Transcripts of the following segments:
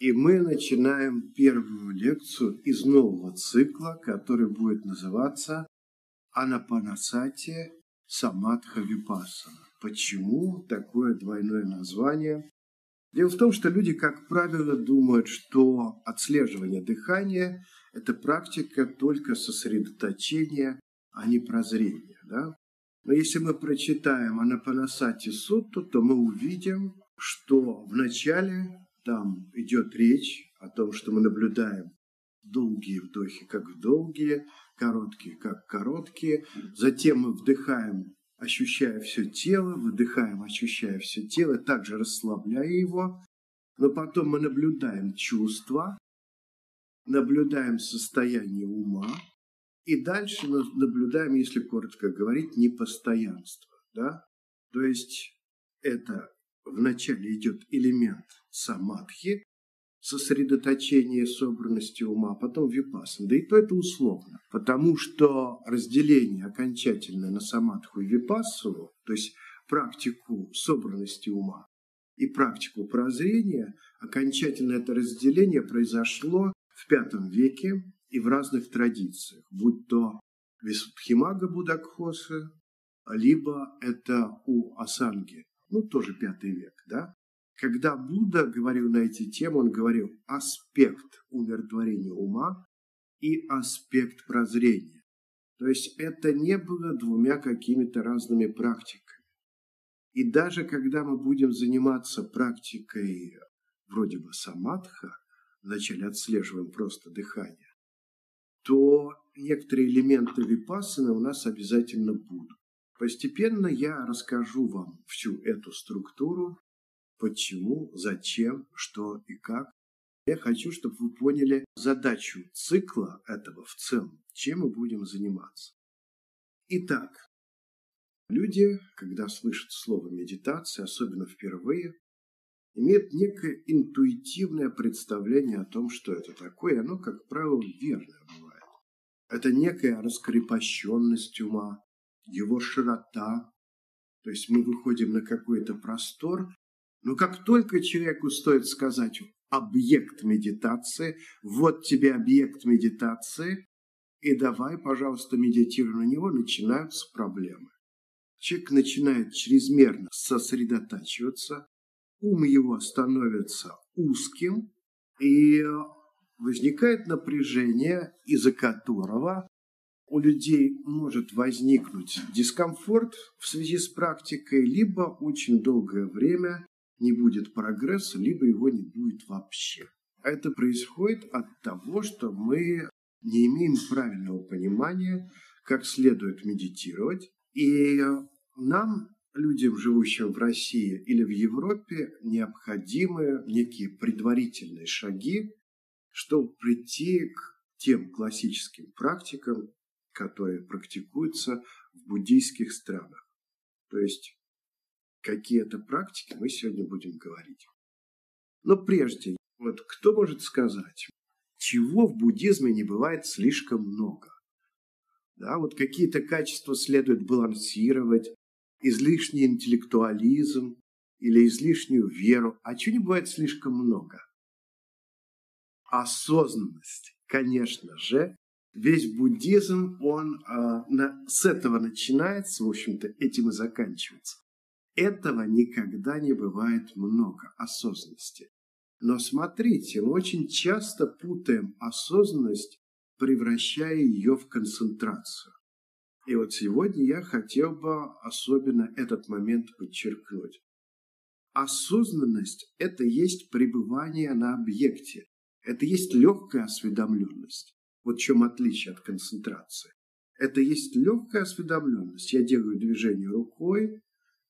И мы начинаем первую лекцию из нового цикла, который будет называться Анапанасати Самадха Випассана. Почему такое двойное название? Дело в том, что люди, как правило, думают, что отслеживание дыхания – это практика только сосредоточения, а не прозрения. Да? Но если мы прочитаем Анапанасати Сутту, то мы увидим, что вначале там идет речь о том, что мы наблюдаем долгие вдохи, как долгие, короткие, как короткие. Затем мы вдыхаем, ощущая все тело, выдыхаем, ощущая все тело, также расслабляя его. Но потом мы наблюдаем чувства, наблюдаем состояние ума, и дальше наблюдаем, если коротко говорить, непостоянство. Да? То есть это вначале идет элемент самадхи, сосредоточение собранности ума, потом випасан. Да и то это условно, потому что разделение окончательное на самадху и випассану, то есть практику собранности ума и практику прозрения, окончательно это разделение произошло в V веке и в разных традициях, будь то Висудхимага Будакхоса, либо это у Асанги, ну, тоже пятый век, да, когда Будда говорил на эти темы, он говорил аспект умиротворения ума и аспект прозрения. То есть это не было двумя какими-то разными практиками. И даже когда мы будем заниматься практикой вроде бы самадха, вначале отслеживаем просто дыхание, то некоторые элементы випассаны у нас обязательно будут. Постепенно я расскажу вам всю эту структуру, почему, зачем, что и как. Я хочу, чтобы вы поняли задачу цикла этого в целом, чем мы будем заниматься. Итак, люди, когда слышат слово медитация, особенно впервые, имеют некое интуитивное представление о том, что это такое, и оно, как правило, верное бывает. Это некая раскрепощенность ума, его широта. То есть мы выходим на какой-то простор, но как только человеку стоит сказать объект медитации, вот тебе объект медитации, и давай, пожалуйста, медитируй на него, начинаются проблемы. Человек начинает чрезмерно сосредотачиваться, ум его становится узким, и возникает напряжение, из-за которого у людей может возникнуть дискомфорт в связи с практикой, либо очень долгое время не будет прогресса, либо его не будет вообще. Это происходит от того, что мы не имеем правильного понимания, как следует медитировать. И нам, людям, живущим в России или в Европе, необходимы некие предварительные шаги, чтобы прийти к тем классическим практикам, которые практикуются в буддийских странах. То есть какие-то практики мы сегодня будем говорить. Но прежде, вот кто может сказать, чего в буддизме не бывает слишком много? Да, вот какие-то качества следует балансировать, излишний интеллектуализм или излишнюю веру, а чего не бывает слишком много? Осознанность, конечно же, Весь буддизм, он э, на, с этого начинается, в общем-то, этим и заканчивается. Этого никогда не бывает много, осознанности. Но смотрите, мы очень часто путаем осознанность, превращая ее в концентрацию. И вот сегодня я хотел бы особенно этот момент подчеркнуть. Осознанность – это есть пребывание на объекте, это есть легкая осведомленность. Вот в чем отличие от концентрации. Это есть легкая осведомленность. Я делаю движение рукой,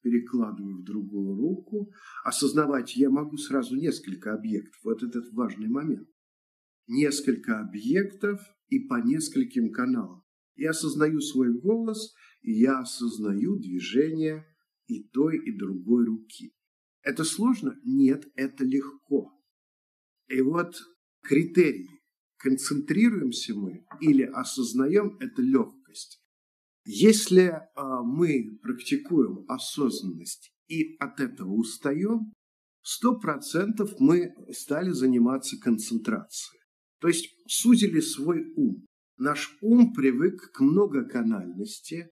перекладываю в другую руку. Осознавать я могу сразу несколько объектов. Вот этот важный момент. Несколько объектов и по нескольким каналам. Я осознаю свой голос, и я осознаю движение и той, и другой руки. Это сложно? Нет, это легко. И вот критерий концентрируемся мы или осознаем эту легкость. Если а, мы практикуем осознанность и от этого устаем, сто процентов мы стали заниматься концентрацией. То есть сузили свой ум. Наш ум привык к многоканальности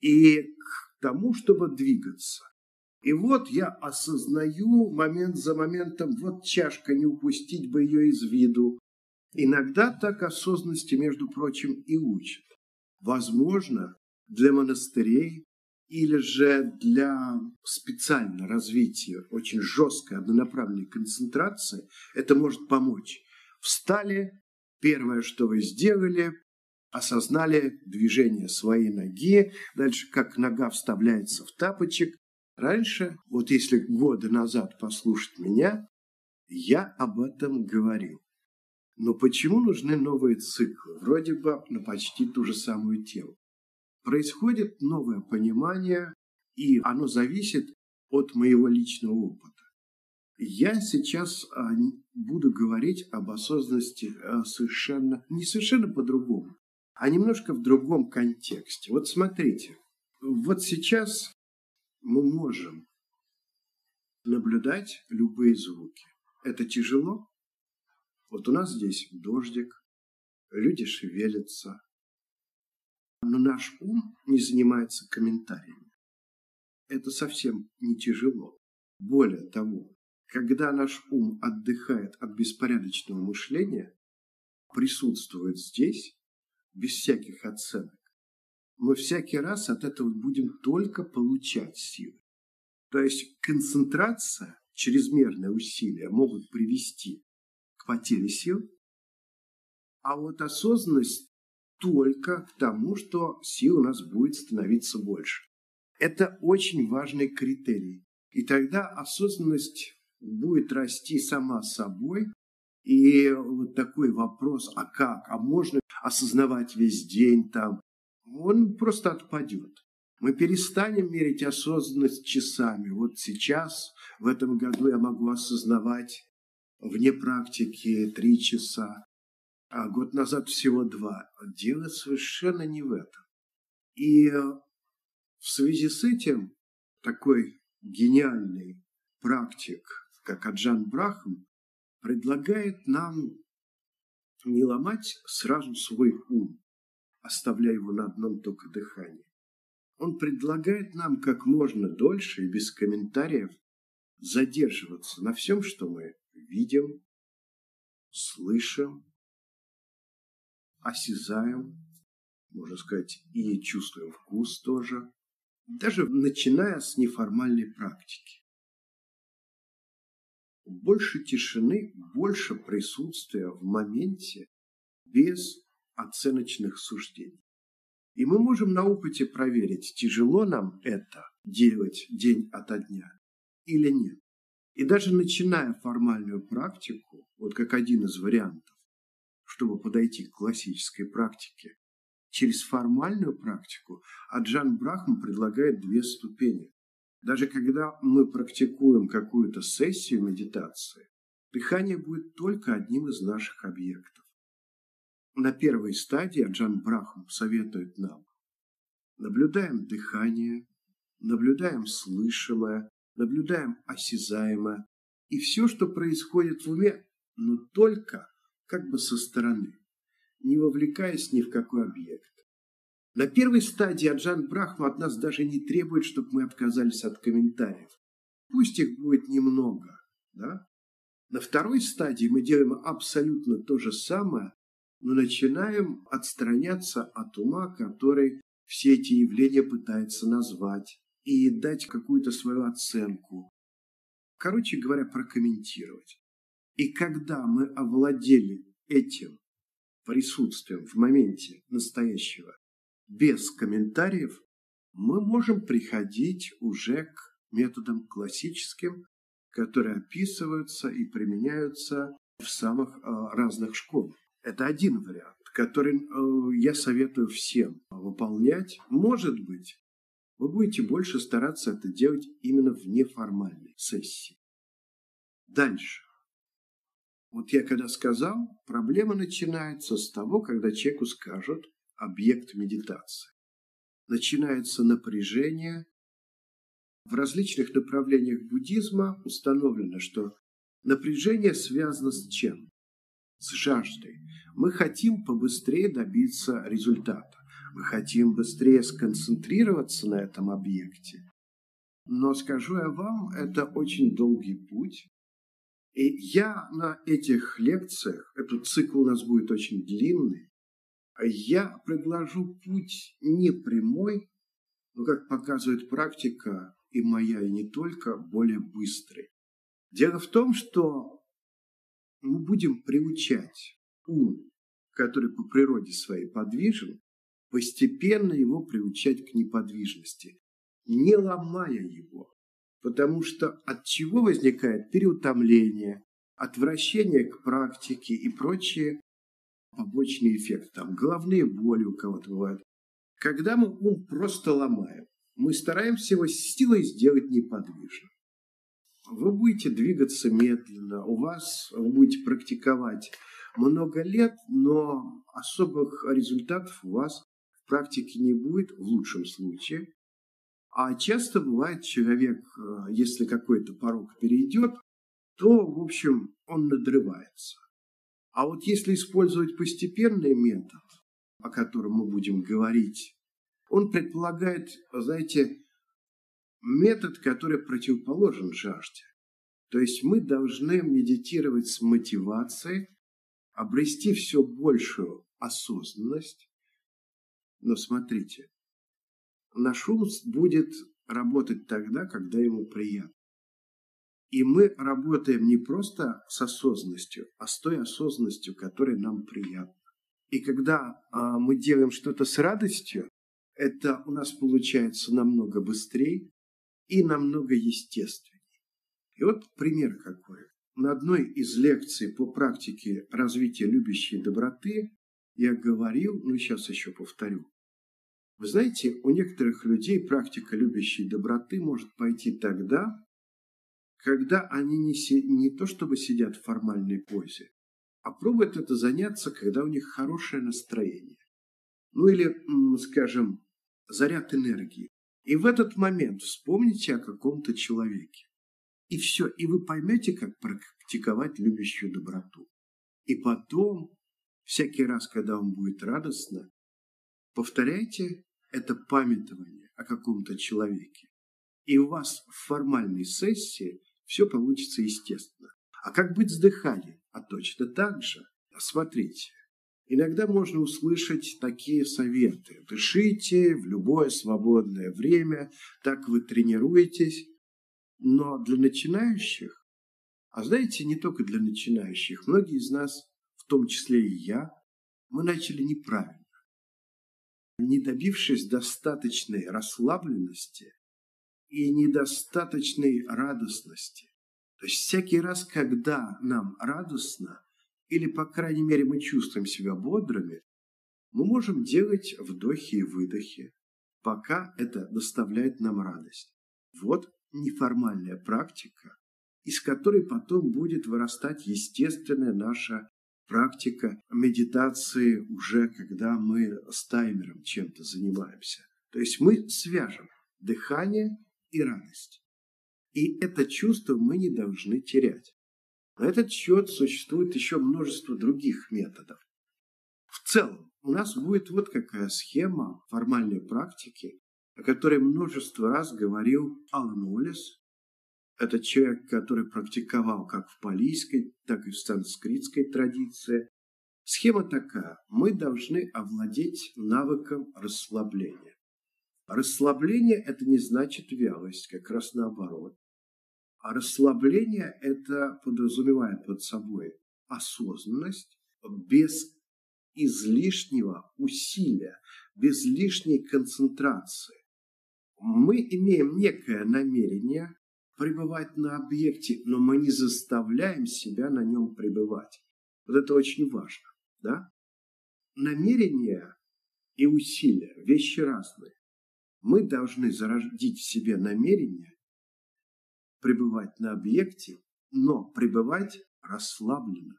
и к тому, чтобы двигаться. И вот я осознаю момент за моментом, вот чашка, не упустить бы ее из виду. Иногда так осознанности, между прочим, и учат. Возможно, для монастырей или же для специального развития очень жесткой однонаправленной концентрации это может помочь. Встали, первое, что вы сделали, осознали движение своей ноги, дальше как нога вставляется в тапочек. Раньше, вот если годы назад послушать меня, я об этом говорил. Но почему нужны новые циклы? Вроде бы на почти ту же самую тему. Происходит новое понимание, и оно зависит от моего личного опыта. Я сейчас а, буду говорить об осознанности а, совершенно, не совершенно по-другому, а немножко в другом контексте. Вот смотрите, вот сейчас мы можем наблюдать любые звуки. Это тяжело? Вот у нас здесь дождик, люди шевелятся, но наш ум не занимается комментариями. Это совсем не тяжело. Более того, когда наш ум отдыхает от беспорядочного мышления, присутствует здесь, без всяких оценок, мы всякий раз от этого будем только получать силы. То есть концентрация, чрезмерное усилие могут привести потере сил, а вот осознанность только к тому, что сил у нас будет становиться больше. Это очень важный критерий. И тогда осознанность будет расти сама собой. И вот такой вопрос, а как, а можно осознавать весь день там, он просто отпадет. Мы перестанем мерить осознанность часами. Вот сейчас, в этом году я могу осознавать вне практики три часа, а год назад всего два. Дело совершенно не в этом. И в связи с этим такой гениальный практик, как Аджан Брахм, предлагает нам не ломать сразу свой ум, оставляя его на одном только дыхании. Он предлагает нам как можно дольше и без комментариев задерживаться на всем, что мы видим, слышим, осязаем, можно сказать, и чувствуем вкус тоже, даже начиная с неформальной практики. Больше тишины, больше присутствия в моменте без оценочных суждений. И мы можем на опыте проверить, тяжело нам это делать день ото дня или нет. И даже начиная формальную практику, вот как один из вариантов, чтобы подойти к классической практике, через формальную практику Аджан Брахма предлагает две ступени. Даже когда мы практикуем какую-то сессию медитации, дыхание будет только одним из наших объектов. На первой стадии Аджан Брахм советует нам наблюдаем дыхание, наблюдаем слышимое, наблюдаем осязаемое и все, что происходит в уме, но только как бы со стороны, не вовлекаясь ни в какой объект. На первой стадии Аджан Брахма от нас даже не требует, чтобы мы отказались от комментариев. Пусть их будет немного. Да? На второй стадии мы делаем абсолютно то же самое, но начинаем отстраняться от ума, который все эти явления пытается назвать и дать какую-то свою оценку. Короче говоря, прокомментировать. И когда мы овладели этим присутствием в моменте настоящего, без комментариев, мы можем приходить уже к методам классическим, которые описываются и применяются в самых э, разных школах. Это один вариант, который э, я советую всем выполнять. Может быть, вы будете больше стараться это делать именно в неформальной сессии. Дальше. Вот я когда сказал, проблема начинается с того, когда человеку скажут объект медитации. Начинается напряжение, В различных направлениях буддизма установлено, что напряжение связано с чем? С жаждой. Мы хотим побыстрее добиться результата. Мы хотим быстрее сконцентрироваться на этом объекте. Но скажу я вам, это очень долгий путь. И я на этих лекциях, этот цикл у нас будет очень длинный, я предложу путь не прямой, но, как показывает практика, и моя, и не только, более быстрый. Дело в том, что мы будем приучать ум, который по природе своей подвижен, постепенно его приучать к неподвижности, не ломая его. Потому что от чего возникает переутомление, отвращение к практике и прочие побочные эффекты. Там головные боли у кого-то бывают. Когда мы ум просто ломаем, мы стараемся его силой сделать неподвижным. Вы будете двигаться медленно, у вас вы будете практиковать много лет, но особых результатов у вас в практике не будет, в лучшем случае. А часто бывает, человек, э, если какой-то порог перейдет, то, в общем, он надрывается. А вот если использовать постепенный метод, о котором мы будем говорить, он предполагает, знаете, метод, который противоположен жажде. То есть мы должны медитировать с мотивацией, обрести все большую осознанность. Но смотрите, наш ум будет работать тогда, когда ему приятно. И мы работаем не просто с осознанностью, а с той осознанностью, которая нам приятна. И когда а, мы делаем что-то с радостью, это у нас получается намного быстрее и намного естественнее. И вот пример какой. На одной из лекций по практике развития любящей доброты я говорил, ну сейчас еще повторю. Вы знаете, у некоторых людей практика любящей доброты может пойти тогда, когда они не, си, не то чтобы сидят в формальной позе, а пробуют это заняться, когда у них хорошее настроение. Ну или, скажем, заряд энергии. И в этот момент вспомните о каком-то человеке. И все, и вы поймете, как практиковать любящую доброту. И потом, всякий раз, когда вам будет радостно, повторяйте это памятование о каком-то человеке. И у вас в формальной сессии все получится естественно. А как быть с дыханием? А точно так же. Смотрите, иногда можно услышать такие советы. Дышите в любое свободное время, так вы тренируетесь. Но для начинающих, а знаете, не только для начинающих, многие из нас, в том числе и я, мы начали неправильно. Не добившись достаточной расслабленности, и недостаточной радостности. То есть всякий раз, когда нам радостно, или, по крайней мере, мы чувствуем себя бодрыми, мы можем делать вдохи и выдохи, пока это доставляет нам радость. Вот неформальная практика, из которой потом будет вырастать естественная наша практика медитации уже когда мы с таймером чем-то занимаемся. То есть мы свяжем дыхание и радость. И это чувство мы не должны терять. На этот счет существует еще множество других методов. В целом, у нас будет вот какая схема формальной практики, о которой множество раз говорил Алан Уоллес. Это человек, который практиковал как в палийской, так и в санскритской традиции. Схема такая. Мы должны овладеть навыком расслабления. Расслабление – это не значит вялость, как раз наоборот. А расслабление – это подразумевает под собой осознанность без излишнего усилия, без лишней концентрации. Мы имеем некое намерение пребывать на объекте, но мы не заставляем себя на нем пребывать. Вот это очень важно. Да? Намерение и усилия – вещи разные мы должны зародить в себе намерение пребывать на объекте, но пребывать расслабленно.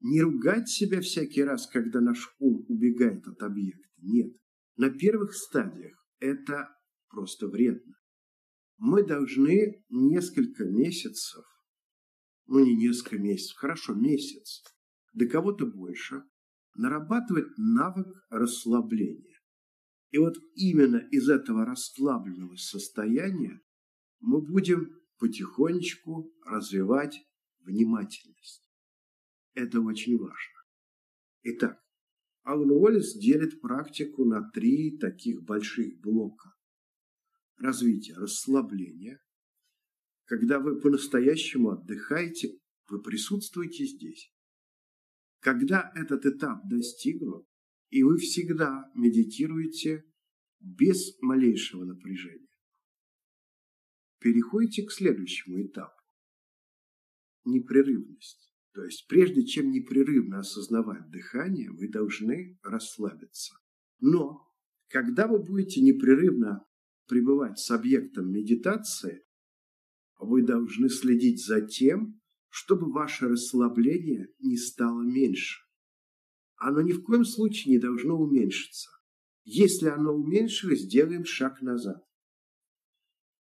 Не ругать себя всякий раз, когда наш ум убегает от объекта. Нет. На первых стадиях это просто вредно. Мы должны несколько месяцев, ну не несколько месяцев, хорошо, месяц, до кого-то больше, нарабатывать навык расслабления. И вот именно из этого расслабленного состояния мы будем потихонечку развивать внимательность. Это очень важно. Итак, Алан Уоллес делит практику на три таких больших блока. Развитие расслабления. Когда вы по-настоящему отдыхаете, вы присутствуете здесь. Когда этот этап достигнут, и вы всегда медитируете без малейшего напряжения, переходите к следующему этапу. Непрерывность. То есть прежде чем непрерывно осознавать дыхание, вы должны расслабиться. Но когда вы будете непрерывно пребывать с объектом медитации, вы должны следить за тем, чтобы ваше расслабление не стало меньше. Оно ни в коем случае не должно уменьшиться. Если оно уменьшилось, сделаем шаг назад.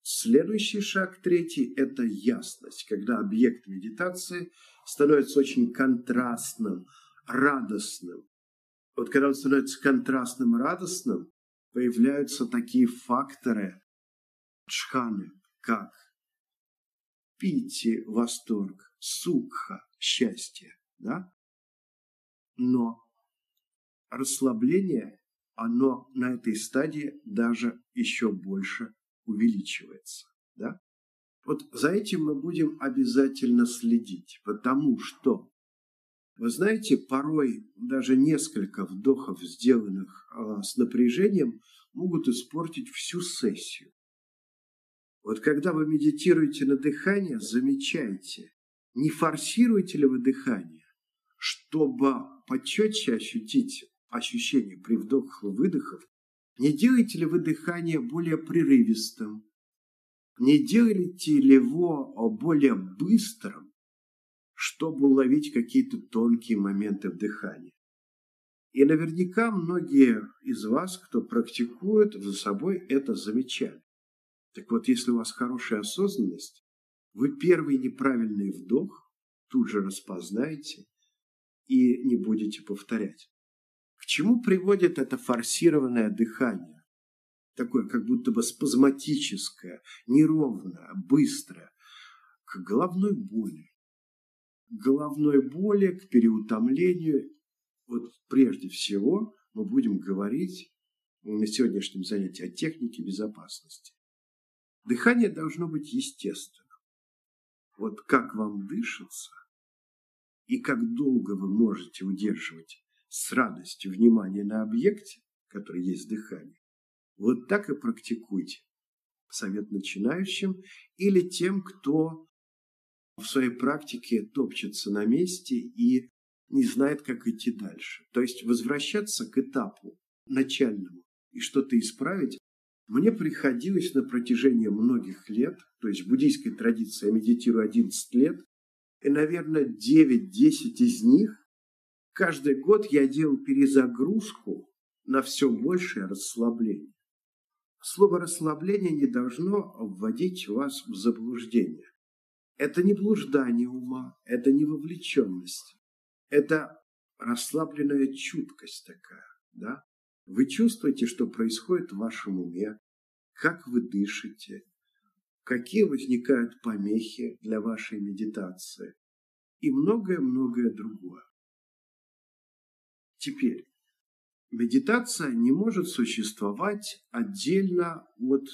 Следующий шаг, третий, это ясность, когда объект медитации становится очень контрастным, радостным. Вот когда он становится контрастным, радостным, появляются такие факторы джханы, как пити – восторг, сукха – счастье. Да? Но расслабление, оно на этой стадии даже еще больше увеличивается. Да? Вот за этим мы будем обязательно следить, потому что, вы знаете, порой даже несколько вдохов, сделанных э, с напряжением, могут испортить всю сессию. Вот когда вы медитируете на дыхание, замечайте, не форсируете ли вы дыхание, чтобы почетче ощутить ощущение при вдохах и выдохах, не делаете ли вы дыхание более прерывистым? Не делаете ли его более быстрым, чтобы уловить какие-то тонкие моменты в дыхании? И наверняка многие из вас, кто практикует, за собой это замечали. Так вот, если у вас хорошая осознанность, вы первый неправильный вдох тут же распознаете и не будете повторять. К чему приводит это форсированное дыхание? Такое как будто бы спазматическое, неровное, быстрое. К головной боли. Головной боли, к переутомлению. Вот прежде всего мы будем говорить на сегодняшнем занятии о технике безопасности. Дыхание должно быть естественным. Вот как вам дышится, и как долго вы можете удерживать с радостью внимание на объекте, который есть дыхание, вот так и практикуйте. Совет начинающим или тем, кто в своей практике топчется на месте и не знает, как идти дальше. То есть возвращаться к этапу начальному и что-то исправить мне приходилось на протяжении многих лет, то есть в буддийской традиции я медитирую 11 лет, и, наверное, 9-10 из них Каждый год я делал перезагрузку на все большее расслабление. Слово «расслабление» не должно вводить вас в заблуждение. Это не блуждание ума, это не вовлеченность. Это расслабленная чуткость такая. Да? Вы чувствуете, что происходит в вашем уме, как вы дышите, какие возникают помехи для вашей медитации и многое-многое другое. Теперь, медитация не может существовать отдельно от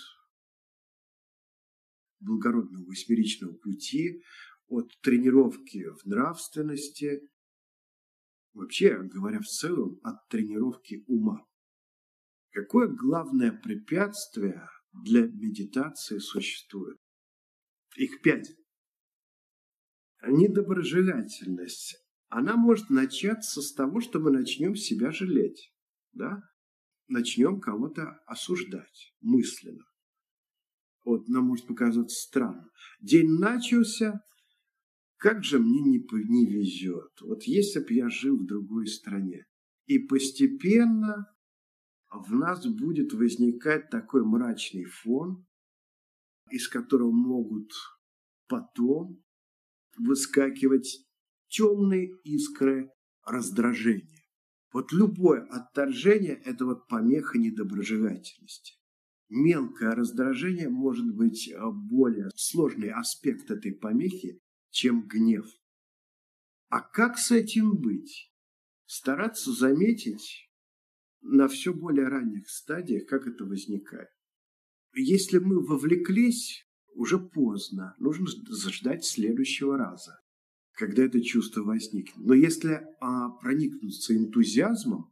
благородного восьмеричного пути, от тренировки в нравственности, вообще говоря в целом, от тренировки ума. Какое главное препятствие для медитации существует? Их пять. Недоброжелательность, она может начаться с того, что мы начнем себя жалеть, да? начнем кого-то осуждать мысленно. Вот нам может показаться странно. День начался, как же мне не, не везет. Вот если бы я жил в другой стране. И постепенно в нас будет возникать такой мрачный фон, из которого могут потом выскакивать темные искры раздражения. Вот любое отторжение – это вот помеха недоброжелательности. Мелкое раздражение может быть э, более сложный аспект этой помехи, чем гнев. А как с этим быть? Стараться заметить на все более ранних стадиях, как это возникает. Если мы вовлеклись, уже поздно, нужно ждать следующего раза когда это чувство возникнет. Но если а, проникнуться энтузиазмом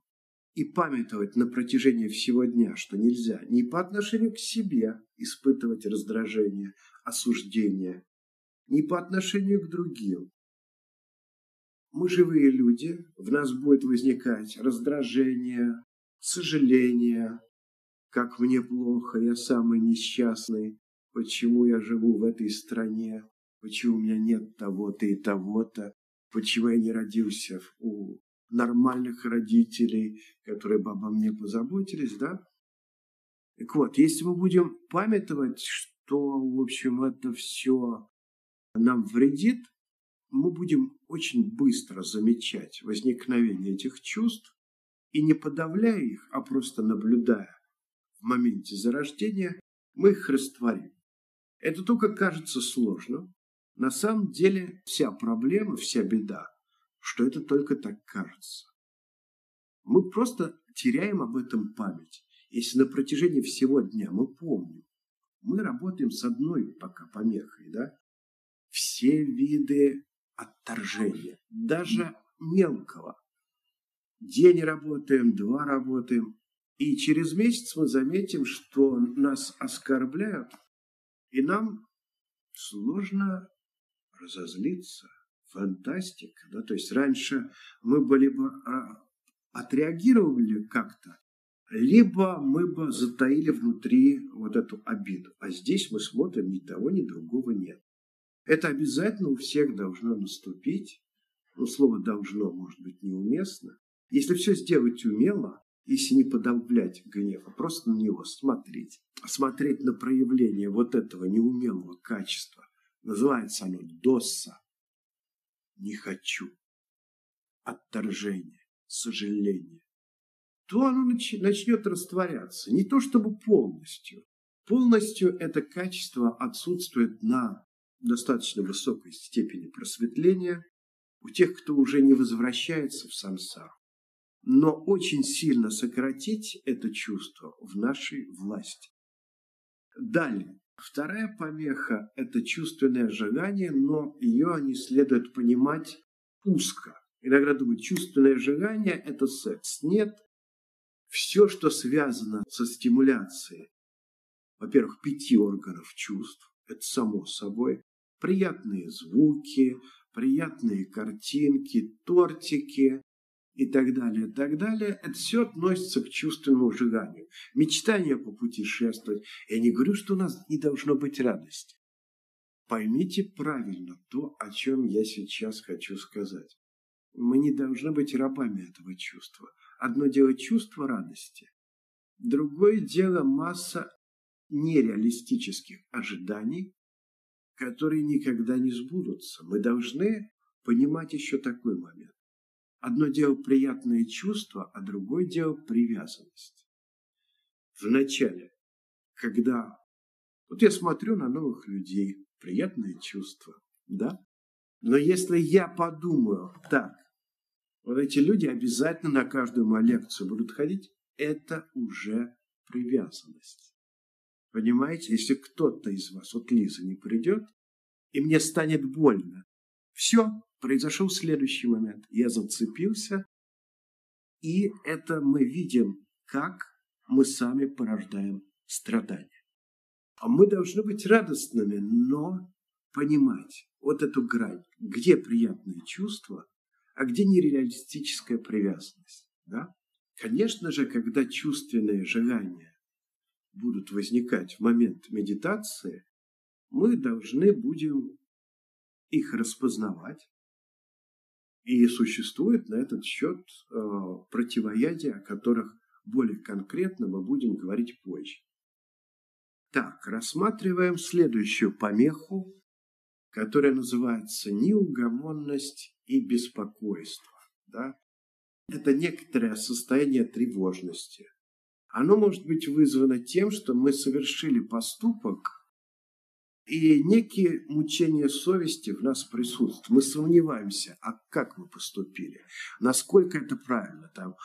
и памятовать на протяжении всего дня, что нельзя ни по отношению к себе испытывать раздражение, осуждение, ни по отношению к другим. Мы живые люди, в нас будет возникать раздражение, сожаление, как мне плохо, я самый несчастный, почему я живу в этой стране, почему у меня нет того-то и того-то, почему я не родился у нормальных родителей, которые бы обо мне позаботились, да? Так вот, если мы будем памятовать, что, в общем, это все нам вредит, мы будем очень быстро замечать возникновение этих чувств и не подавляя их, а просто наблюдая в моменте зарождения, мы их растворим. Это только кажется сложным, на самом деле вся проблема, вся беда, что это только так кажется. Мы просто теряем об этом память. Если на протяжении всего дня мы помним, мы работаем с одной пока помехой, да, все виды отторжения, даже мелкого. День работаем, два работаем, и через месяц мы заметим, что нас оскорбляют, и нам сложно разозлиться. Фантастика. Да? То есть раньше мы бы либо а, отреагировали как-то, либо мы бы затаили внутри вот эту обиду. А здесь мы смотрим, ни того, ни другого нет. Это обязательно у всех должно наступить. Ну, слово «должно» может быть неуместно. Если все сделать умело, если не подавлять гнев, а просто на него смотреть, смотреть на проявление вот этого неумелого качества, Называется оно досса. Не хочу. Отторжение, сожаление. То оно начнет растворяться. Не то чтобы полностью. Полностью это качество отсутствует на достаточно высокой степени просветления у тех, кто уже не возвращается в сансару. Но очень сильно сократить это чувство в нашей власти. Далее. Вторая помеха – это чувственное желание, но ее не следует понимать узко. Иногда думают, чувственное желание – это секс. Нет. Все, что связано со стимуляцией, во-первых, пяти органов чувств, это само собой, приятные звуки, приятные картинки, тортики, и так далее, и так далее, это все относится к чувственному желанию. Мечтание попутешествовать. Я не говорю, что у нас не должно быть радости. Поймите правильно то, о чем я сейчас хочу сказать. Мы не должны быть рабами этого чувства. Одно дело чувство радости, другое дело масса нереалистических ожиданий, которые никогда не сбудутся. Мы должны понимать еще такой момент. Одно дело приятные чувства, а другое дело привязанность. Вначале, когда... Вот я смотрю на новых людей, приятные чувства, да? Но если я подумаю, так, вот эти люди обязательно на каждую мою лекцию будут ходить, это уже привязанность. Понимаете, если кто-то из вас, вот Лиза, не придет, и мне станет больно, все, произошел следующий момент. Я зацепился, и это мы видим, как мы сами порождаем страдания. А мы должны быть радостными, но понимать вот эту грань, где приятные чувства, а где нереалистическая привязанность. Да? Конечно же, когда чувственные желания будут возникать в момент медитации, мы должны будем их распознавать, и существует на этот счет э, противоядия, о которых более конкретно мы будем говорить позже. Так, рассматриваем следующую помеху, которая называется неугомонность и беспокойство. Да? Это некоторое состояние тревожности. Оно может быть вызвано тем, что мы совершили поступок, и некие мучения совести в нас присутствуют. Мы сомневаемся, а как мы поступили, насколько это правильно. Там.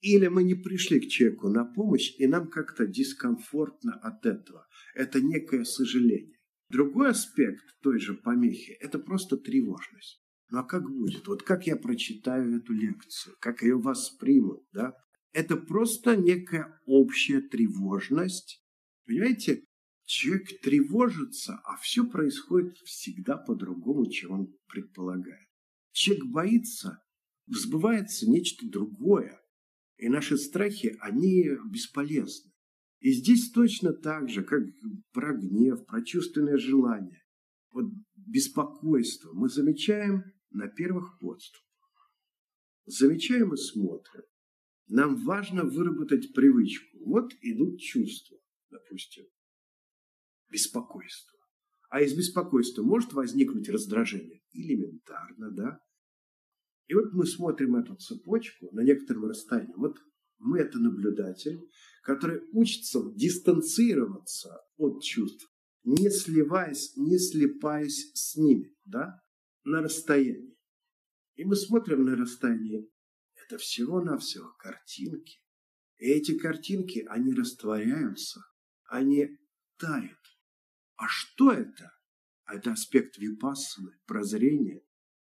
Или мы не пришли к человеку на помощь, и нам как-то дискомфортно от этого. Это некое сожаление. Другой аспект той же помехи – это просто тревожность. Ну а как будет? Вот как я прочитаю эту лекцию? Как ее воспримут? Да? Это просто некая общая тревожность. Понимаете, человек тревожится, а все происходит всегда по-другому, чем он предполагает. Человек боится, сбывается нечто другое. И наши страхи, они бесполезны. И здесь точно так же, как про гнев, про чувственное желание, вот беспокойство мы замечаем на первых подступах. Замечаем и смотрим. Нам важно выработать привычку. Вот идут чувства, допустим, беспокойство. А из беспокойства может возникнуть раздражение? Элементарно, да? И вот мы смотрим эту цепочку на некотором расстоянии. Вот мы это наблюдатель, который учится дистанцироваться от чувств, не сливаясь, не слепаясь с ними, да, на расстоянии. И мы смотрим на расстоянии. Это всего-навсего картинки. И эти картинки, они растворяются, они тают. А что это? Это аспект випассаны, прозрения.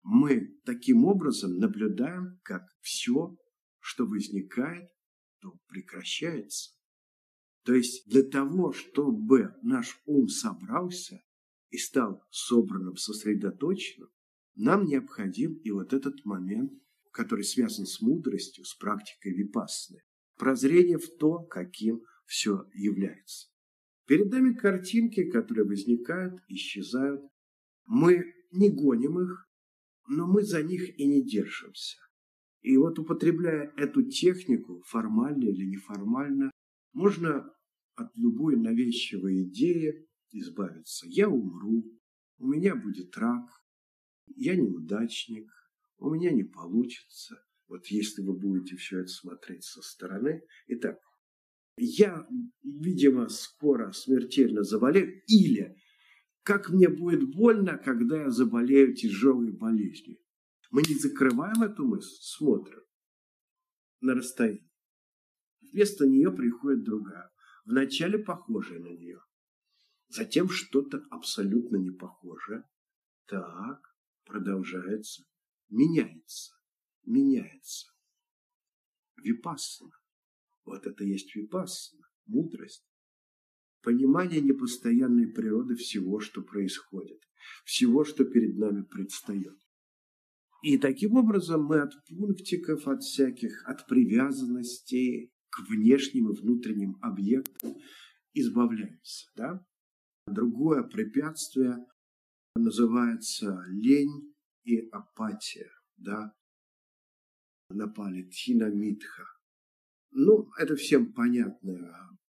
Мы таким образом наблюдаем, как все, что возникает, то прекращается. То есть для того, чтобы наш ум собрался и стал собранным, сосредоточенным, нам необходим и вот этот момент, который связан с мудростью, с практикой випассаны, прозрение в то, каким все является. Перед нами картинки, которые возникают, исчезают. Мы не гоним их, но мы за них и не держимся. И вот употребляя эту технику, формально или неформально, можно от любой навязчивой идеи избавиться. Я умру, у меня будет рак, я неудачник, у меня не получится. Вот если вы будете все это смотреть со стороны. Итак, я, видимо, скоро смертельно заболею, или как мне будет больно, когда я заболею тяжелой болезнью. Мы не закрываем эту мысль, смотрим на расстоянии. Вместо нее приходит другая, вначале похожая на нее, затем что-то абсолютно не похожее. Так, продолжается, меняется, меняется. Випассана. Вот это есть випассана, мудрость. Понимание непостоянной природы всего, что происходит, всего, что перед нами предстает. И таким образом мы от пунктиков, от всяких, от привязанностей к внешним и внутренним объектам избавляемся. Да? Другое препятствие называется лень и апатия. Да? Напали тинамитха. Ну, это всем понятное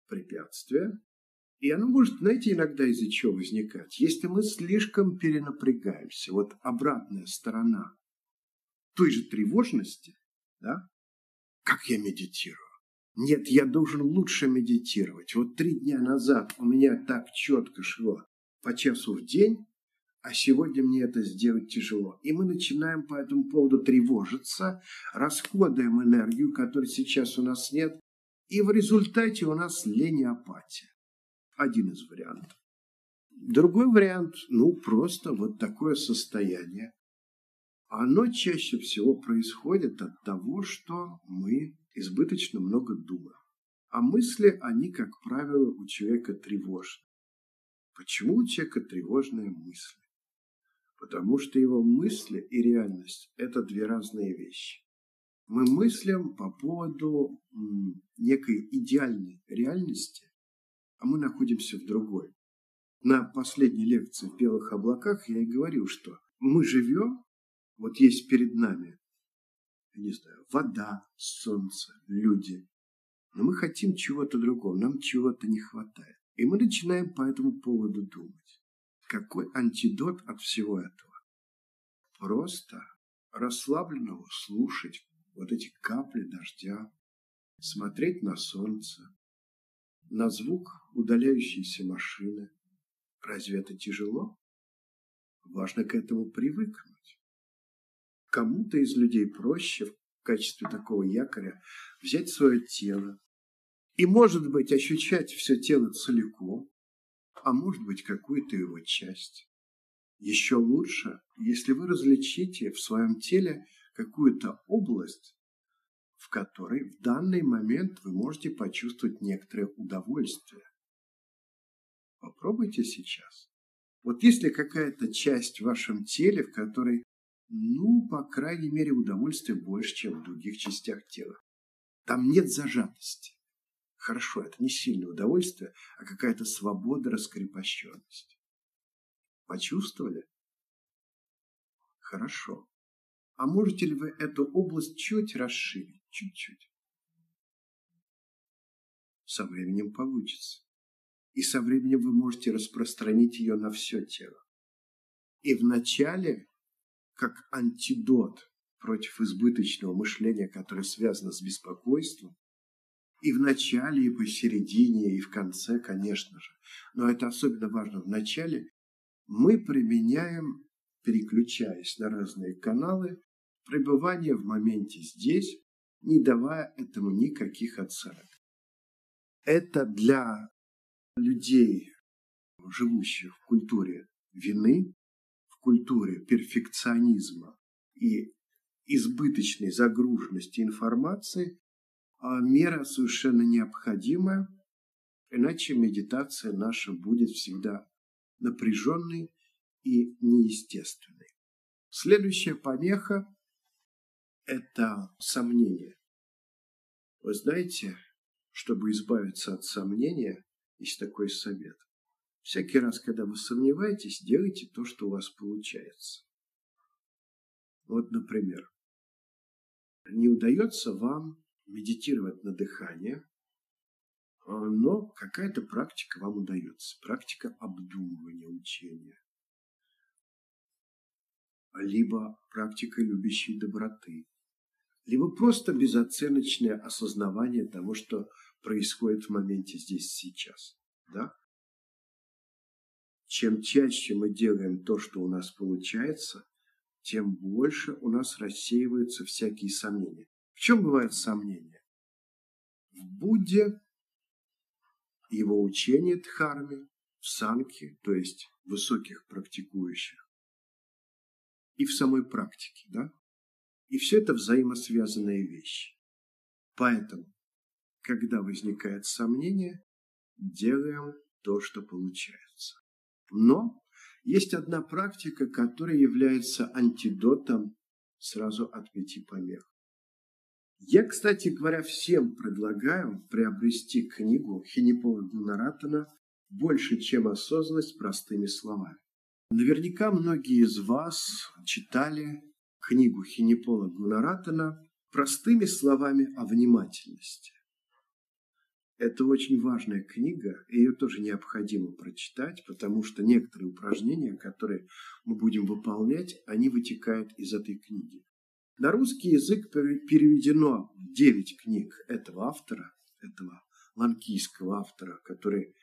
препятствие. И оно может, знаете, иногда из-за чего возникать. Если мы слишком перенапрягаемся, вот обратная сторона той же тревожности, да, как я медитирую. Нет, я должен лучше медитировать. Вот три дня назад у меня так четко шло по часу в день, а сегодня мне это сделать тяжело. И мы начинаем по этому поводу тревожиться, расходуем энергию, которой сейчас у нас нет, и в результате у нас лень. Один из вариантов. Другой вариант, ну, просто вот такое состояние. Оно чаще всего происходит от того, что мы избыточно много думаем. А мысли, они, как правило, у человека тревожны. Почему у человека тревожные мысли? Потому что его мысли и реальность – это две разные вещи. Мы мыслим по поводу некой идеальной реальности, а мы находимся в другой. На последней лекции в «Белых облаках» я и говорил, что мы живем, вот есть перед нами, не знаю, вода, солнце, люди, но мы хотим чего-то другого, нам чего-то не хватает. И мы начинаем по этому поводу думать. Какой антидот от всего этого? Просто расслабленного слушать вот эти капли дождя, смотреть на солнце, на звук удаляющейся машины. Разве это тяжело? Важно к этому привыкнуть. Кому-то из людей проще в качестве такого якоря взять свое тело и, может быть, ощущать все тело целиком, а может быть, какую-то его часть. Еще лучше, если вы различите в своем теле какую-то область, в которой в данный момент вы можете почувствовать некоторое удовольствие. Попробуйте сейчас. Вот есть ли какая-то часть в вашем теле, в которой, ну, по крайней мере, удовольствия больше, чем в других частях тела? Там нет зажатости. Хорошо, это не сильное удовольствие, а какая-то свобода, раскрепощенность. Почувствовали? Хорошо. А можете ли вы эту область чуть расширить? Чуть-чуть. Со временем получится. И со временем вы можете распространить ее на все тело. И вначале, как антидот против избыточного мышления, которое связано с беспокойством, и в начале, и посередине, и в конце, конечно же. Но это особенно важно в начале. Мы применяем, переключаясь на разные каналы, пребывание в моменте здесь, не давая этому никаких оценок. Это для людей, живущих в культуре вины, в культуре перфекционизма и избыточной загруженности информации, мера совершенно необходимая, иначе медитация наша будет всегда напряженной и неестественной. Следующая помеха это сомнение. Вы знаете, чтобы избавиться от сомнения, есть такой совет. Всякий раз, когда вы сомневаетесь, делайте то, что у вас получается. Вот, например, не удается вам медитировать на дыхание, но какая-то практика вам удается. Практика обдумывания учения. Либо практика любящей доброты либо просто безоценочное осознавание того, что происходит в моменте здесь сейчас. Да? Чем чаще мы делаем то, что у нас получается, тем больше у нас рассеиваются всякие сомнения. В чем бывают сомнения? В Будде, его учении Дхарме, в Санке, то есть высоких практикующих, и в самой практике. Да? И все это взаимосвязанные вещи. Поэтому, когда возникает сомнение, делаем то, что получается. Но есть одна практика, которая является антидотом сразу от пяти помех. Я, кстати говоря, всем предлагаю приобрести книгу Хинипола Гунаратана «Больше, чем осознанность простыми словами». Наверняка многие из вас читали книгу Хинипола Гунаратана простыми словами о внимательности. Это очень важная книга, ее тоже необходимо прочитать, потому что некоторые упражнения, которые мы будем выполнять, они вытекают из этой книги. На русский язык переведено 9 книг этого автора, этого ланкийского автора, который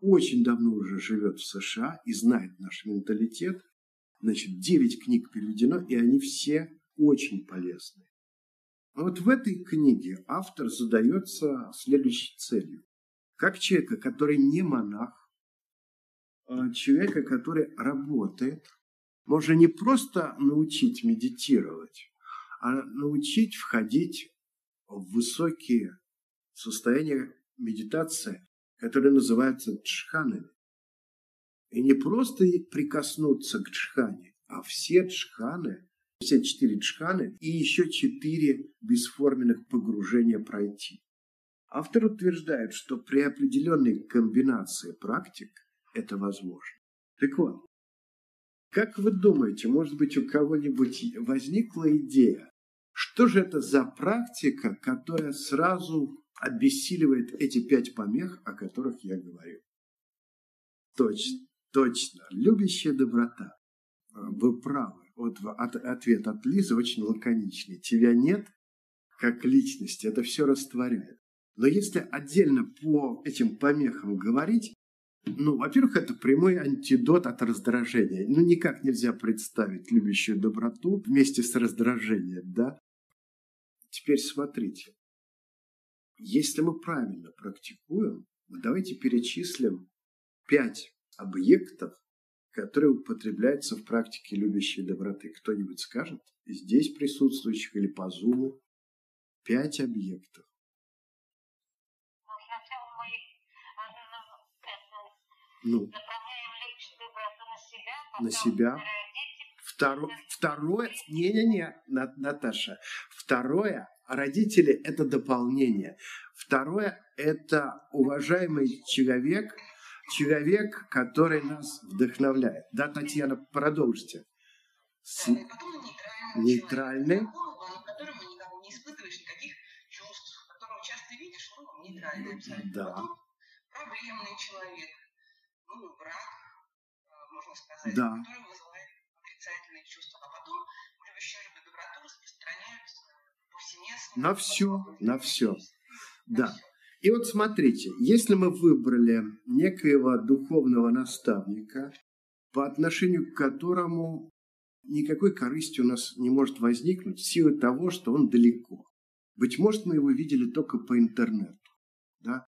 очень давно уже живет в США и знает наш менталитет, Значит, 9 книг переведено, и они все очень полезны. вот в этой книге автор задается следующей целью. Как человека, который не монах, а человека, который работает, можно не просто научить медитировать, а научить входить в высокие состояния медитации, которые называются джханами. И не просто прикоснуться к джхане, а все джханы, все четыре джханы и еще четыре бесформенных погружения пройти. Автор утверждает, что при определенной комбинации практик это возможно. Так вот, как вы думаете, может быть, у кого-нибудь возникла идея, что же это за практика, которая сразу обессиливает эти пять помех, о которых я говорю? Точно, точно. Любящая доброта. Вы правы. Вот ответ от Лизы очень лаконичный. Тебя нет как личности, это все растворяет. Но если отдельно по этим помехам говорить, ну, во-первых, это прямой антидот от раздражения. Ну, никак нельзя представить любящую доброту вместе с раздражением, да? Теперь смотрите. Если мы правильно практикуем, давайте перечислим пять объектов, которые употребляются в практике любящей доброты. Кто-нибудь скажет? Здесь присутствующих или по зуму? Пять объектов. Ну, на себя. Второе, второе, не-не-не, Наташа. Второе, родители – это дополнение. Второе – это уважаемый человек, человек, который нас вдохновляет. Да, Татьяна, продолжите. С... Нейтральный. нейтральный. Да. Проблемный человек, ну, брат, э, можно сказать, да. который вызывает отрицательные чувства, а потом любящие доброту распространяются повсеместно. На все, на все. Да. И вот смотрите, если мы выбрали некоего духовного наставника, по отношению к которому никакой корысти у нас не может возникнуть в силу того, что он далеко. Быть может, мы его видели только по интернету. Да?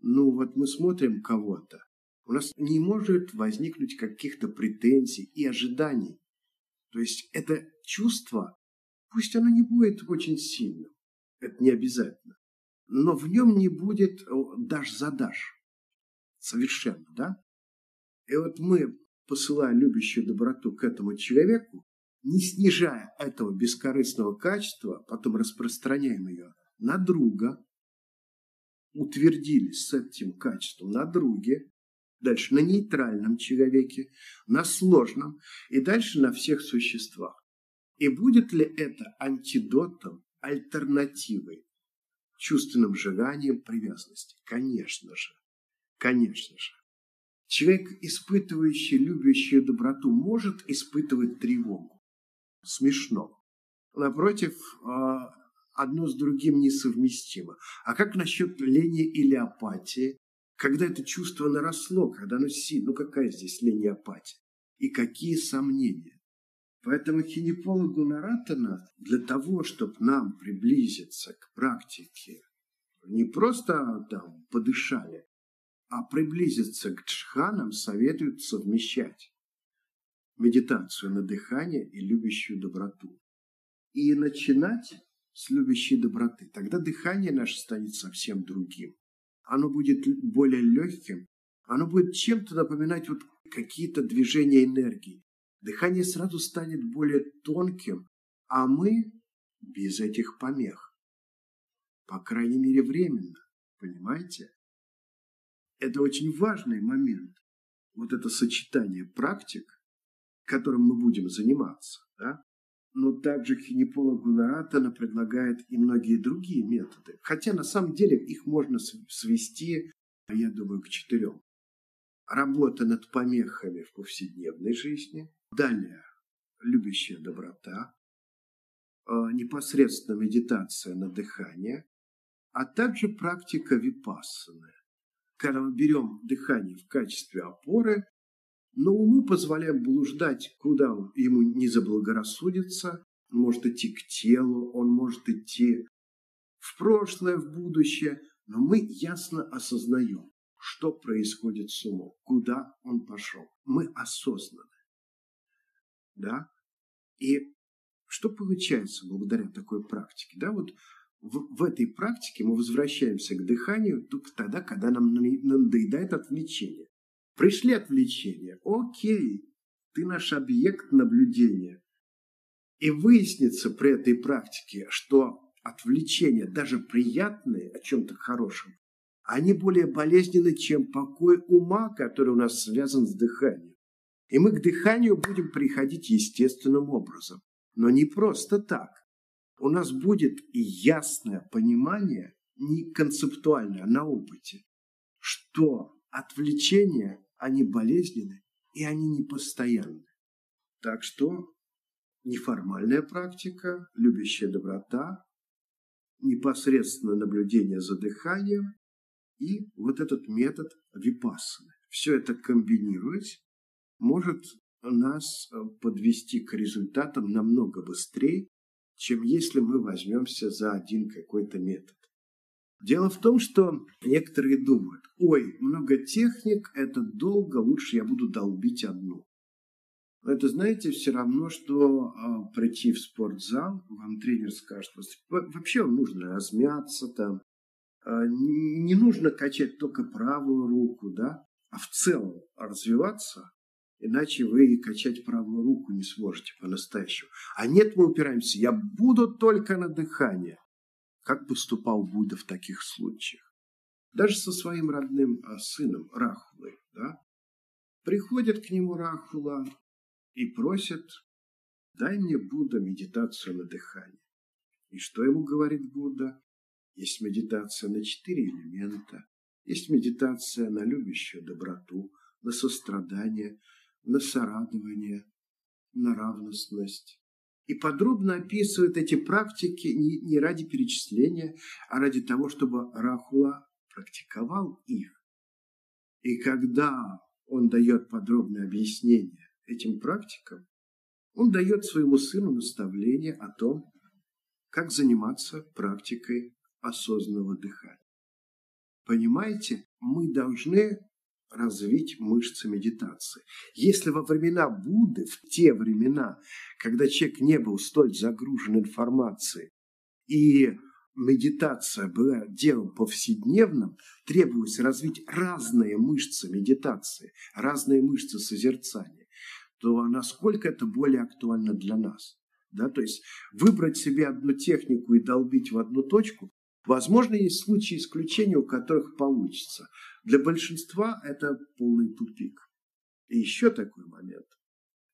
Ну вот мы смотрим кого-то, у нас не может возникнуть каких-то претензий и ожиданий. То есть это чувство, пусть оно не будет очень сильным, это не обязательно, но в нем не будет дашь за дашь. Совершенно, да? И вот мы, посылая любящую доброту к этому человеку, не снижая этого бескорыстного качества, потом распространяем ее на друга, утвердились с этим качеством на друге, дальше на нейтральном человеке, на сложном и дальше на всех существах. И будет ли это антидотом, альтернативой чувственным желаниям привязанности? Конечно же. Конечно же. Человек, испытывающий любящую доброту, может испытывать тревогу. Смешно. Напротив, а, одно с другим несовместимо. А как насчет лени или апатии? Когда это чувство наросло, когда оно сильно, ну какая здесь лень и апатия? И какие сомнения? Поэтому хинепологу Наратана для того, чтобы нам приблизиться к практике, не просто там подышали, а приблизиться к джханам советуют совмещать медитацию на дыхание и любящую доброту. И начинать с любящей доброты. Тогда дыхание наше станет совсем другим. Оно будет более легким, оно будет чем-то напоминать вот какие-то движения энергии. Дыхание сразу станет более тонким, а мы без этих помех. По крайней мере, временно. Понимаете? Это очень важный момент. Вот это сочетание практик, которым мы будем заниматься. Да? но также Хинепола Гунаратана предлагает и многие другие методы. Хотя на самом деле их можно свести, я думаю, к четырем. Работа над помехами в повседневной жизни. Далее любящая доброта. А, непосредственно медитация на дыхание. А также практика випассаны. Когда мы берем дыхание в качестве опоры, но уму позволяем блуждать, куда ему не заблагорассудится. Он может идти к телу, он может идти в прошлое, в будущее, но мы ясно осознаем, что происходит с умом, куда он пошел. Мы осознаны. Да? И что получается благодаря такой практике? Да, вот в, в этой практике мы возвращаемся к дыханию только тогда, когда нам надоедает отвлечение. Пришли отвлечения. Окей, ты наш объект наблюдения. И выяснится при этой практике, что отвлечения, даже приятные о чем-то хорошем, они более болезненны, чем покой ума, который у нас связан с дыханием. И мы к дыханию будем приходить естественным образом. Но не просто так. У нас будет ясное понимание, не концептуальное, а на опыте, что отвлечение они болезненны и они непостоянны. Так что неформальная практика, любящая доброта, непосредственно наблюдение за дыханием и вот этот метод випассаны. Все это комбинировать может нас э, подвести к результатам намного быстрее, чем если мы возьмемся за один какой-то метод. Дело в том, что некоторые думают, ой, много техник, это долго, лучше я буду долбить одну. Но это, знаете, все равно, что э, прийти в спортзал, вам тренер скажет, вообще вам нужно размяться там, э, не нужно качать только правую руку, да, а в целом развиваться, иначе вы качать правую руку не сможете по-настоящему. А нет, мы упираемся, я буду только на дыхание. Как поступал Будда в таких случаях? Даже со своим родным а, сыном Рахулой, да? Приходит к нему Рахула и просит, дай мне, Будда, медитацию на дыхание. И что ему говорит Будда? Есть медитация на четыре элемента, есть медитация на любящую доброту, на сострадание, на сорадование, на равностность. И подробно описывает эти практики не, не ради перечисления, а ради того, чтобы Рахула практиковал их. И когда он дает подробное объяснение этим практикам, он дает своему сыну наставление о том, как заниматься практикой осознанного дыхания. Понимаете, мы должны развить мышцы медитации. Если во времена Будды, в те времена, когда человек не был столь загружен информацией, и медитация была делом повседневным, требовалось развить разные мышцы медитации, разные мышцы созерцания, то насколько это более актуально для нас? Да? То есть выбрать себе одну технику и долбить в одну точку, возможно, есть случаи исключения, у которых получится – для большинства это полный тупик. И еще такой момент.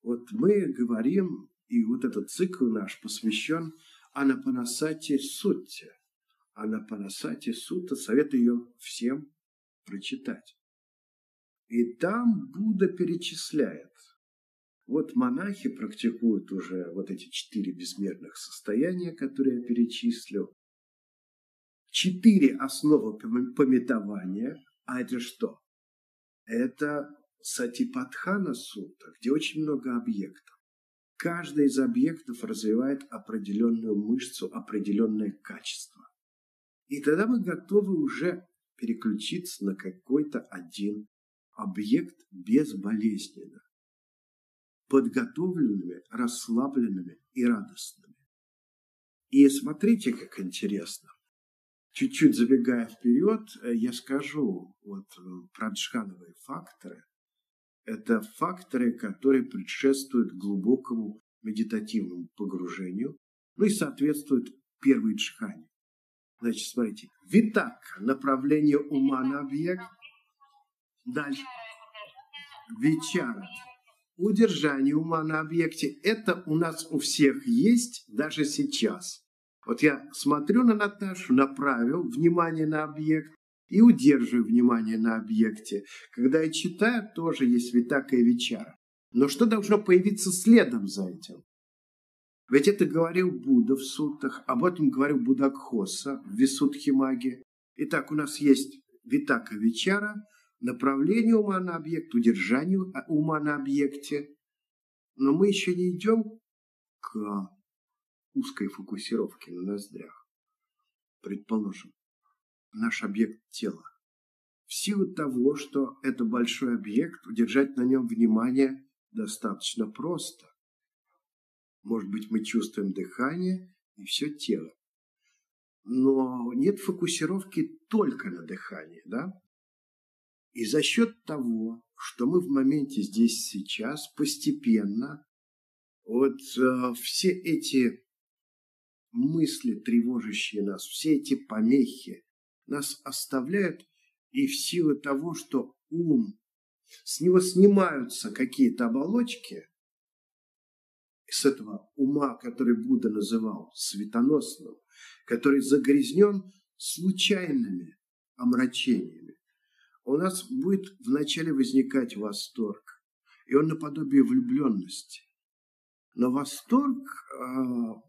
Вот мы говорим, и вот этот цикл наш посвящен Анапанасати Сутте. Анапанасати Сутта, советую ее всем прочитать. И там Будда перечисляет. Вот монахи практикуют уже вот эти четыре безмерных состояния, которые я перечислил. Четыре основы пометования – а это что? Это Сатипатхана Сутта, где очень много объектов. Каждый из объектов развивает определенную мышцу, определенное качество. И тогда мы готовы уже переключиться на какой-то один объект безболезненно, подготовленными, расслабленными и радостными. И смотрите, как интересно чуть-чуть забегая вперед, э, я скажу вот э, про джхановые факторы. Это факторы, которые предшествуют глубокому медитативному погружению, ну и соответствуют первой джхане. Значит, смотрите, витака, направление ума на объект. Дальше. Вичара, удержание ума на объекте. Это у нас у всех есть даже сейчас. Вот я смотрю на Наташу, направил внимание на объект и удерживаю внимание на объекте. Когда я читаю, тоже есть витака и вечара. Но что должно появиться следом за этим? Ведь это говорил Будда в суттах, об этом говорил Будакхоса в Висудхимаге. Итак, у нас есть витака вечара, направление ума на объект, удержание ума на объекте. Но мы еще не идем к узкой фокусировки на ноздрях. Предположим, наш объект тела. В силу того, что это большой объект, удержать на нем внимание достаточно просто. Может быть, мы чувствуем дыхание и все тело. Но нет фокусировки только на дыхании, да? И за счет того, что мы в моменте здесь сейчас постепенно, вот э, все эти мысли, тревожащие нас, все эти помехи нас оставляют, и в силу того, что ум, с него снимаются какие-то оболочки, с этого ума, который Будда называл светоносным, который загрязнен случайными омрачениями, у нас будет вначале возникать восторг, и он наподобие влюбленности. Но восторг э,